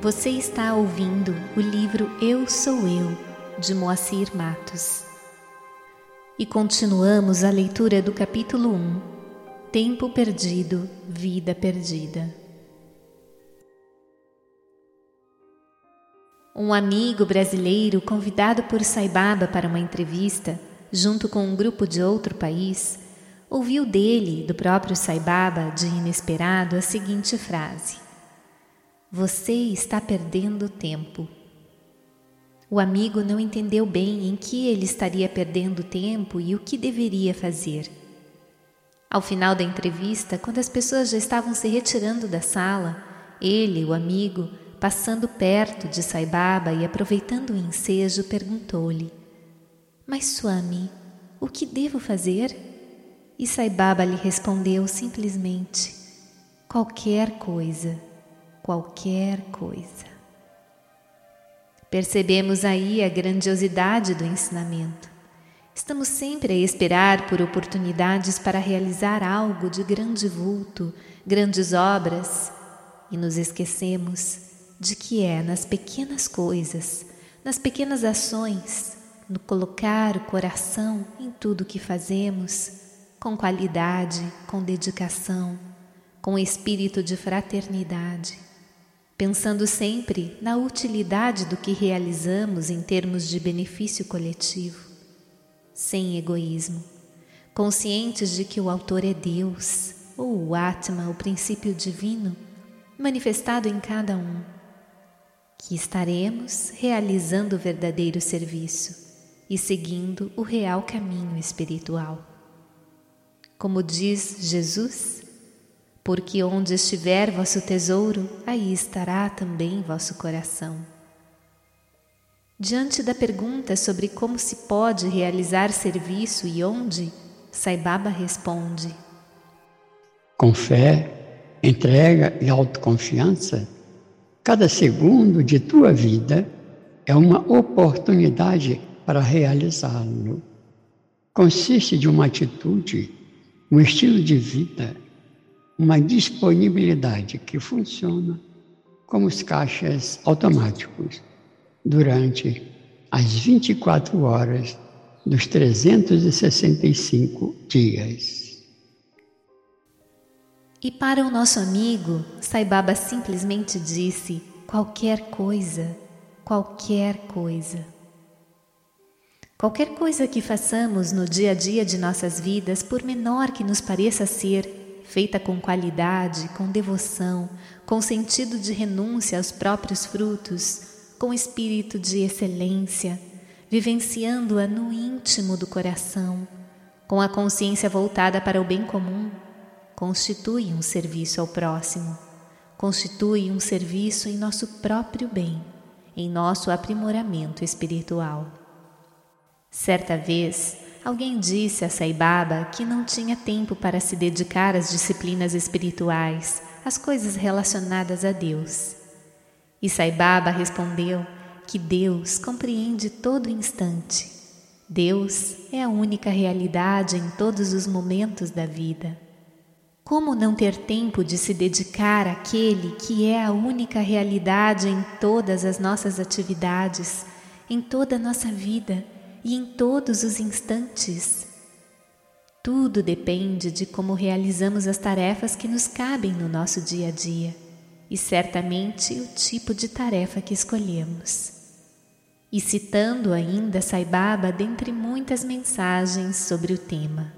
Você está ouvindo o livro Eu Sou Eu, de Moacir Matos. E continuamos a leitura do capítulo 1 Tempo Perdido, Vida Perdida. Um amigo brasileiro convidado por Saibaba para uma entrevista, junto com um grupo de outro país, ouviu dele, do próprio Saibaba, de inesperado, a seguinte frase você está perdendo tempo. O amigo não entendeu bem em que ele estaria perdendo tempo e o que deveria fazer. Ao final da entrevista, quando as pessoas já estavam se retirando da sala, ele, o amigo, passando perto de Saibaba e aproveitando o ensejo, perguntou-lhe: Mas, Swami, o que devo fazer? E Saibaba lhe respondeu simplesmente: Qualquer coisa qualquer coisa. Percebemos aí a grandiosidade do ensinamento. Estamos sempre a esperar por oportunidades para realizar algo de grande vulto, grandes obras, e nos esquecemos de que é nas pequenas coisas, nas pequenas ações, no colocar o coração em tudo que fazemos, com qualidade, com dedicação, com espírito de fraternidade pensando sempre na utilidade do que realizamos em termos de benefício coletivo, sem egoísmo, conscientes de que o autor é Deus, ou o Atma, o princípio divino, manifestado em cada um, que estaremos realizando o verdadeiro serviço e seguindo o real caminho espiritual. Como diz Jesus, porque onde estiver vosso tesouro, aí estará também vosso coração. Diante da pergunta sobre como se pode realizar serviço e onde, Saibaba responde: Com fé, entrega e autoconfiança, cada segundo de tua vida é uma oportunidade para realizá-lo. Consiste de uma atitude, um estilo de vida uma disponibilidade que funciona como os caixas automáticos durante as 24 horas dos 365 dias. E para o nosso amigo, Saibaba simplesmente disse: qualquer coisa, qualquer coisa. Qualquer coisa que façamos no dia a dia de nossas vidas, por menor que nos pareça ser, feita com qualidade, com devoção, com sentido de renúncia aos próprios frutos, com espírito de excelência, vivenciando-a no íntimo do coração, com a consciência voltada para o bem comum, constitui um serviço ao próximo, constitui um serviço em nosso próprio bem, em nosso aprimoramento espiritual. Certa vez, Alguém disse a Saibaba que não tinha tempo para se dedicar às disciplinas espirituais, às coisas relacionadas a Deus. E Saibaba respondeu que Deus compreende todo instante. Deus é a única realidade em todos os momentos da vida. Como não ter tempo de se dedicar àquele que é a única realidade em todas as nossas atividades, em toda a nossa vida? E em todos os instantes. Tudo depende de como realizamos as tarefas que nos cabem no nosso dia a dia e certamente o tipo de tarefa que escolhemos. E citando ainda Saibaba dentre muitas mensagens sobre o tema.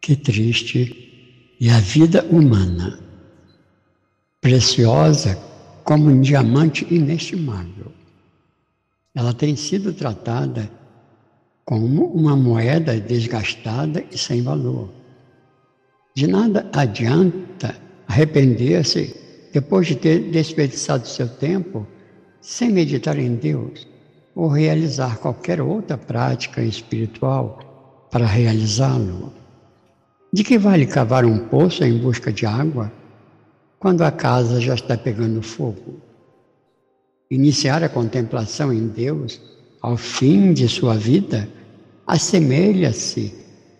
Que triste é a vida humana, preciosa como um diamante inestimável. Ela tem sido tratada como uma moeda desgastada e sem valor. De nada adianta arrepender-se depois de ter desperdiçado seu tempo sem meditar em Deus ou realizar qualquer outra prática espiritual para realizá-lo. De que vale cavar um poço em busca de água quando a casa já está pegando fogo? Iniciar a contemplação em Deus ao fim de sua vida assemelha-se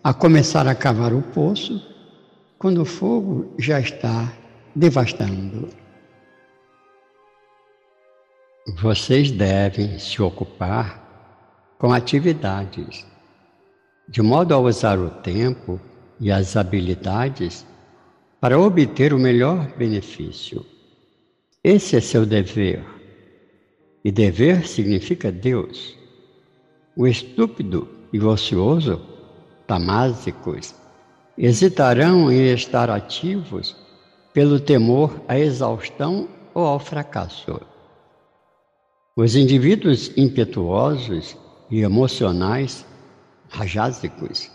a começar a cavar o poço quando o fogo já está devastando. vocês devem se ocupar com atividades, de modo a usar o tempo e as habilidades para obter o melhor benefício. Esse é seu dever. E dever significa Deus. O estúpido e o ocioso, tamásicos, hesitarão em estar ativos pelo temor à exaustão ou ao fracasso. Os indivíduos impetuosos e emocionais, rajásicos,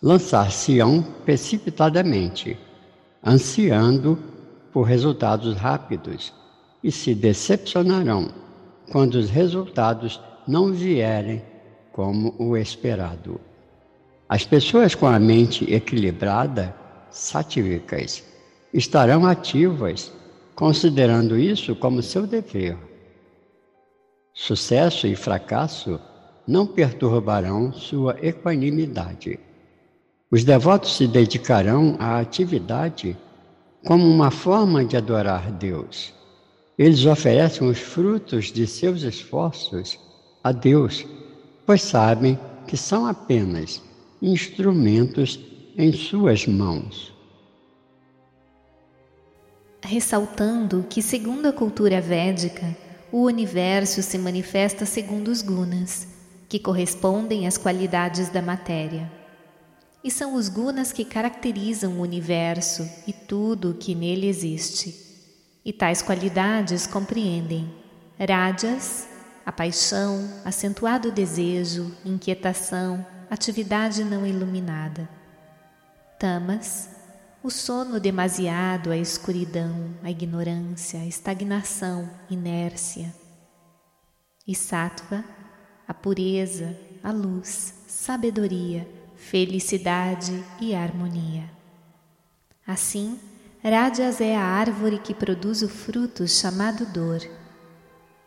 lançar-se-ão precipitadamente, ansiando por resultados rápidos e se decepcionarão quando os resultados não vierem como o esperado. As pessoas com a mente equilibrada, satívicas, estarão ativas, considerando isso como seu dever. Sucesso e fracasso não perturbarão sua equanimidade. Os devotos se dedicarão à atividade como uma forma de adorar Deus. Eles oferecem os frutos de seus esforços a Deus, pois sabem que são apenas instrumentos em suas mãos. Ressaltando que, segundo a cultura védica, o universo se manifesta segundo os gunas, que correspondem às qualidades da matéria. E são os gunas que caracterizam o universo e tudo o que nele existe. E tais qualidades compreendem rajas, a paixão, acentuado desejo, inquietação, atividade não iluminada. Tamas, o sono demasiado, a escuridão, a ignorância, a estagnação, inércia. E sattva, a pureza, a luz, sabedoria, felicidade e harmonia. Assim, Rajas é a árvore que produz o fruto chamado dor.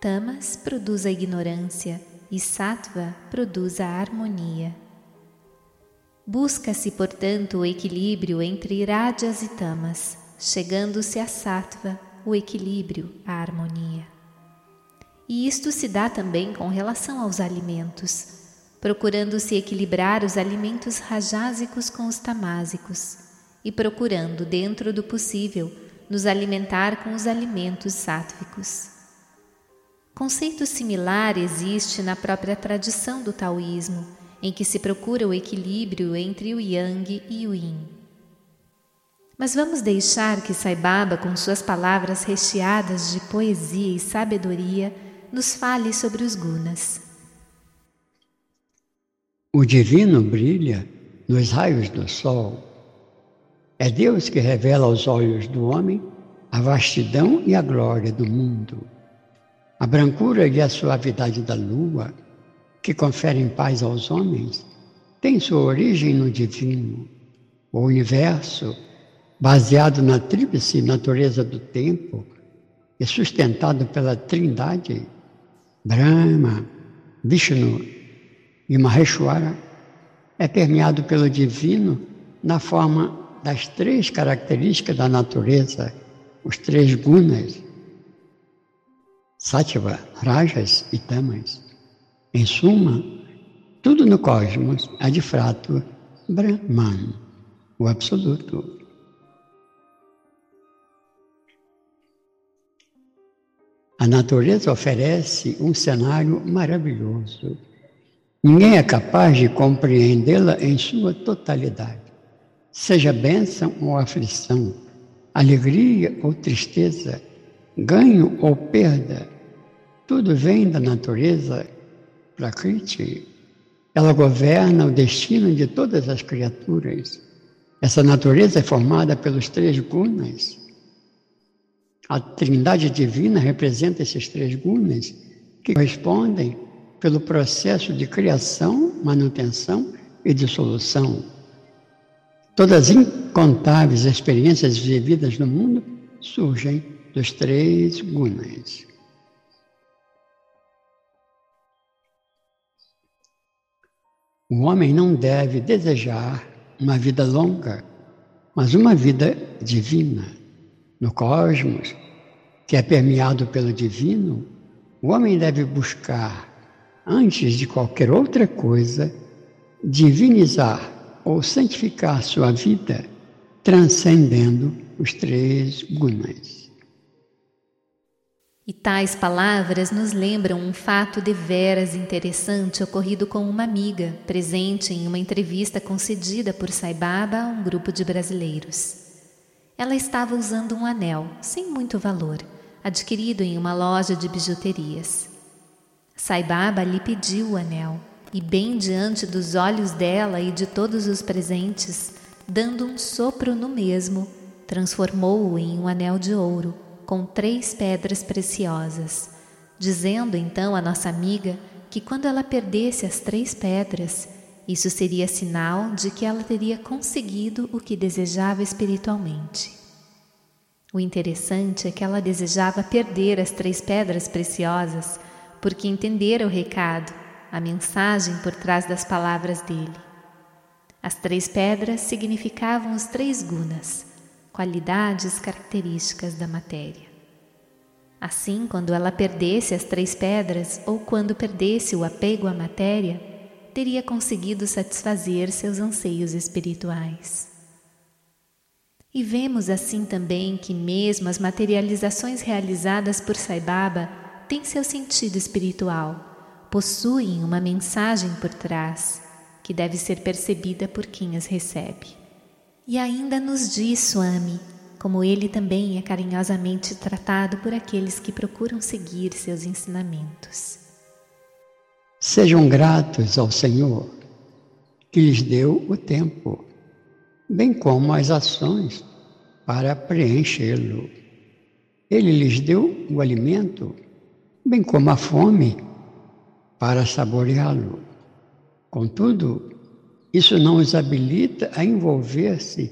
Tamas produz a ignorância e Sattva produz a harmonia. Busca-se, portanto, o equilíbrio entre Rajas e Tamas, chegando-se a Sattva, o equilíbrio, a harmonia. E isto se dá também com relação aos alimentos procurando-se equilibrar os alimentos rajásicos com os tamásicos e procurando, dentro do possível, nos alimentar com os alimentos sáttvicos. Conceito similar existe na própria tradição do taoísmo, em que se procura o equilíbrio entre o yang e o yin. Mas vamos deixar que Sai Baba, com suas palavras recheadas de poesia e sabedoria, nos fale sobre os gunas. O divino brilha nos raios do sol. É Deus que revela aos olhos do homem a vastidão e a glória do mundo. A brancura e a suavidade da lua, que conferem paz aos homens, tem sua origem no divino. O universo, baseado na tríplice natureza do tempo e sustentado pela Trindade, Brahma, Vishnu e Maheshwara é permeado pelo divino na forma das três características da natureza, os três gunas, Sattva, Rajas e Tamas. Em suma, tudo no cosmos é de fato Brahman, o Absoluto. A natureza oferece um cenário maravilhoso Ninguém é capaz de compreendê-la em sua totalidade, seja bênção ou aflição, alegria ou tristeza, ganho ou perda, tudo vem da natureza Prakriti. Ela governa o destino de todas as criaturas. Essa natureza é formada pelos três gunas. A trindade divina representa esses três gunas que correspondem pelo processo de criação, manutenção e dissolução. Todas as incontáveis experiências vividas no mundo surgem dos três gunas. O homem não deve desejar uma vida longa, mas uma vida divina. No cosmos, que é permeado pelo divino, o homem deve buscar, antes de qualquer outra coisa, divinizar ou santificar sua vida, transcendendo os três gunas. E tais palavras nos lembram um fato deveras interessante ocorrido com uma amiga, presente em uma entrevista concedida por Sai Baba a um grupo de brasileiros. Ela estava usando um anel, sem muito valor, adquirido em uma loja de bijuterias. Sai Baba lhe pediu o anel, e bem diante dos olhos dela e de todos os presentes, dando um sopro no mesmo, transformou-o em um anel de ouro com três pedras preciosas, dizendo então à nossa amiga que quando ela perdesse as três pedras, isso seria sinal de que ela teria conseguido o que desejava espiritualmente. O interessante é que ela desejava perder as três pedras preciosas porque entendera o recado, a mensagem por trás das palavras dele. As três pedras significavam os três gunas qualidades características da matéria. Assim, quando ela perdesse as três pedras ou quando perdesse o apego à matéria, teria conseguido satisfazer seus anseios espirituais. E vemos assim também que, mesmo as materializações realizadas por Sai Baba têm seu sentido espiritual, possuem uma mensagem por trás que deve ser percebida por quem as recebe. E ainda nos diz Swami como ele também é carinhosamente tratado por aqueles que procuram seguir seus ensinamentos. Sejam gratos ao Senhor, que lhes deu o tempo, bem como as ações para preenchê-lo. Ele lhes deu o alimento, bem como a fome para saboreá-lo. Contudo, isso não os habilita a envolver-se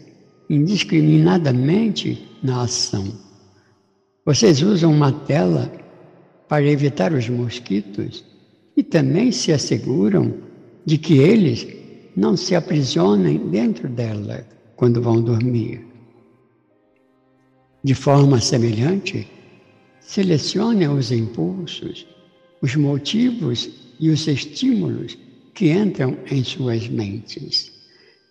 indiscriminadamente na ação. Vocês usam uma tela para evitar os mosquitos e também se asseguram de que eles não se aprisionem dentro dela quando vão dormir. De forma semelhante, selecionem os impulsos, os motivos e os estímulos que entram em suas mentes.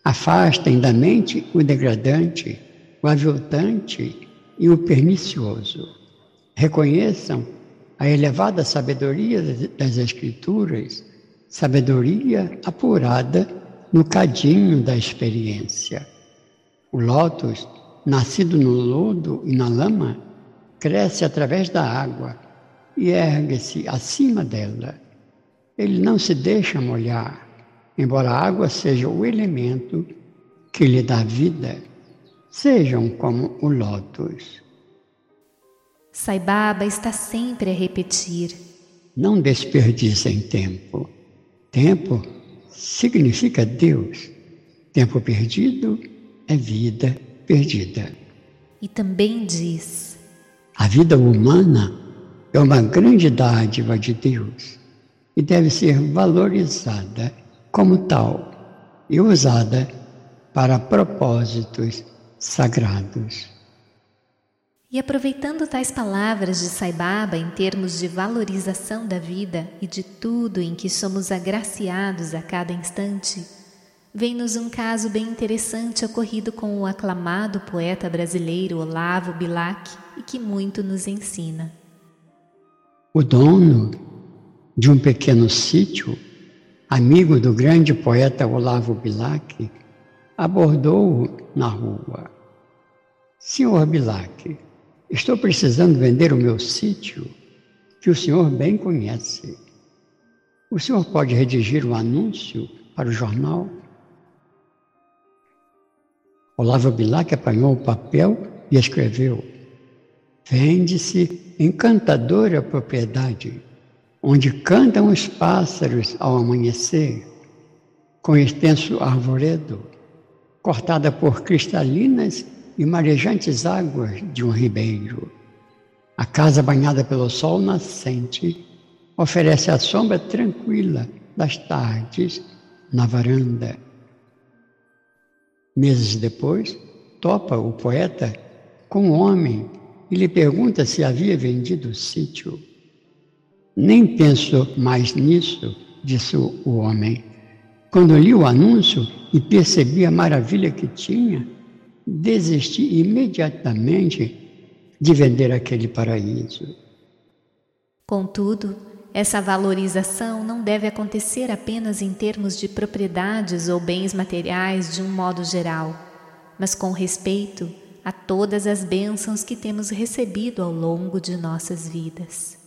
Afastem da mente o degradante, o aviltante e o pernicioso. Reconheçam a elevada sabedoria das Escrituras, sabedoria apurada no cadinho da experiência. O lótus, nascido no lodo e na lama, cresce através da água e ergue-se acima dela ele não se deixa molhar, embora a água seja o elemento que lhe dá vida. Sejam como o lótus. Sai Baba está sempre a repetir. Não desperdicem tempo. Tempo significa Deus. Tempo perdido é vida perdida. E também diz: A vida humana é uma grande dádiva de Deus e deve ser valorizada como tal e usada para propósitos sagrados. E aproveitando tais palavras de Sai Baba em termos de valorização da vida e de tudo em que somos agraciados a cada instante, vem-nos um caso bem interessante ocorrido com o aclamado poeta brasileiro Olavo Bilac e que muito nos ensina. O dono de um pequeno sítio, amigo do grande poeta Olavo Bilac, abordou-o na rua. Senhor Bilac, estou precisando vender o meu sítio, que o senhor bem conhece. O senhor pode redigir um anúncio para o jornal? Olavo Bilac apanhou o papel e escreveu: Vende-se encantadora propriedade onde cantam os pássaros ao amanhecer, com extenso arvoredo, cortada por cristalinas e marejantes águas de um ribeiro. A casa banhada pelo sol nascente oferece a sombra tranquila das tardes na varanda. Meses depois, topa o poeta com um homem e lhe pergunta se havia vendido o sítio. Nem penso mais nisso, disse o homem. Quando li o anúncio e percebi a maravilha que tinha, desisti imediatamente de vender aquele paraíso. Contudo, essa valorização não deve acontecer apenas em termos de propriedades ou bens materiais de um modo geral, mas com respeito a todas as bênçãos que temos recebido ao longo de nossas vidas.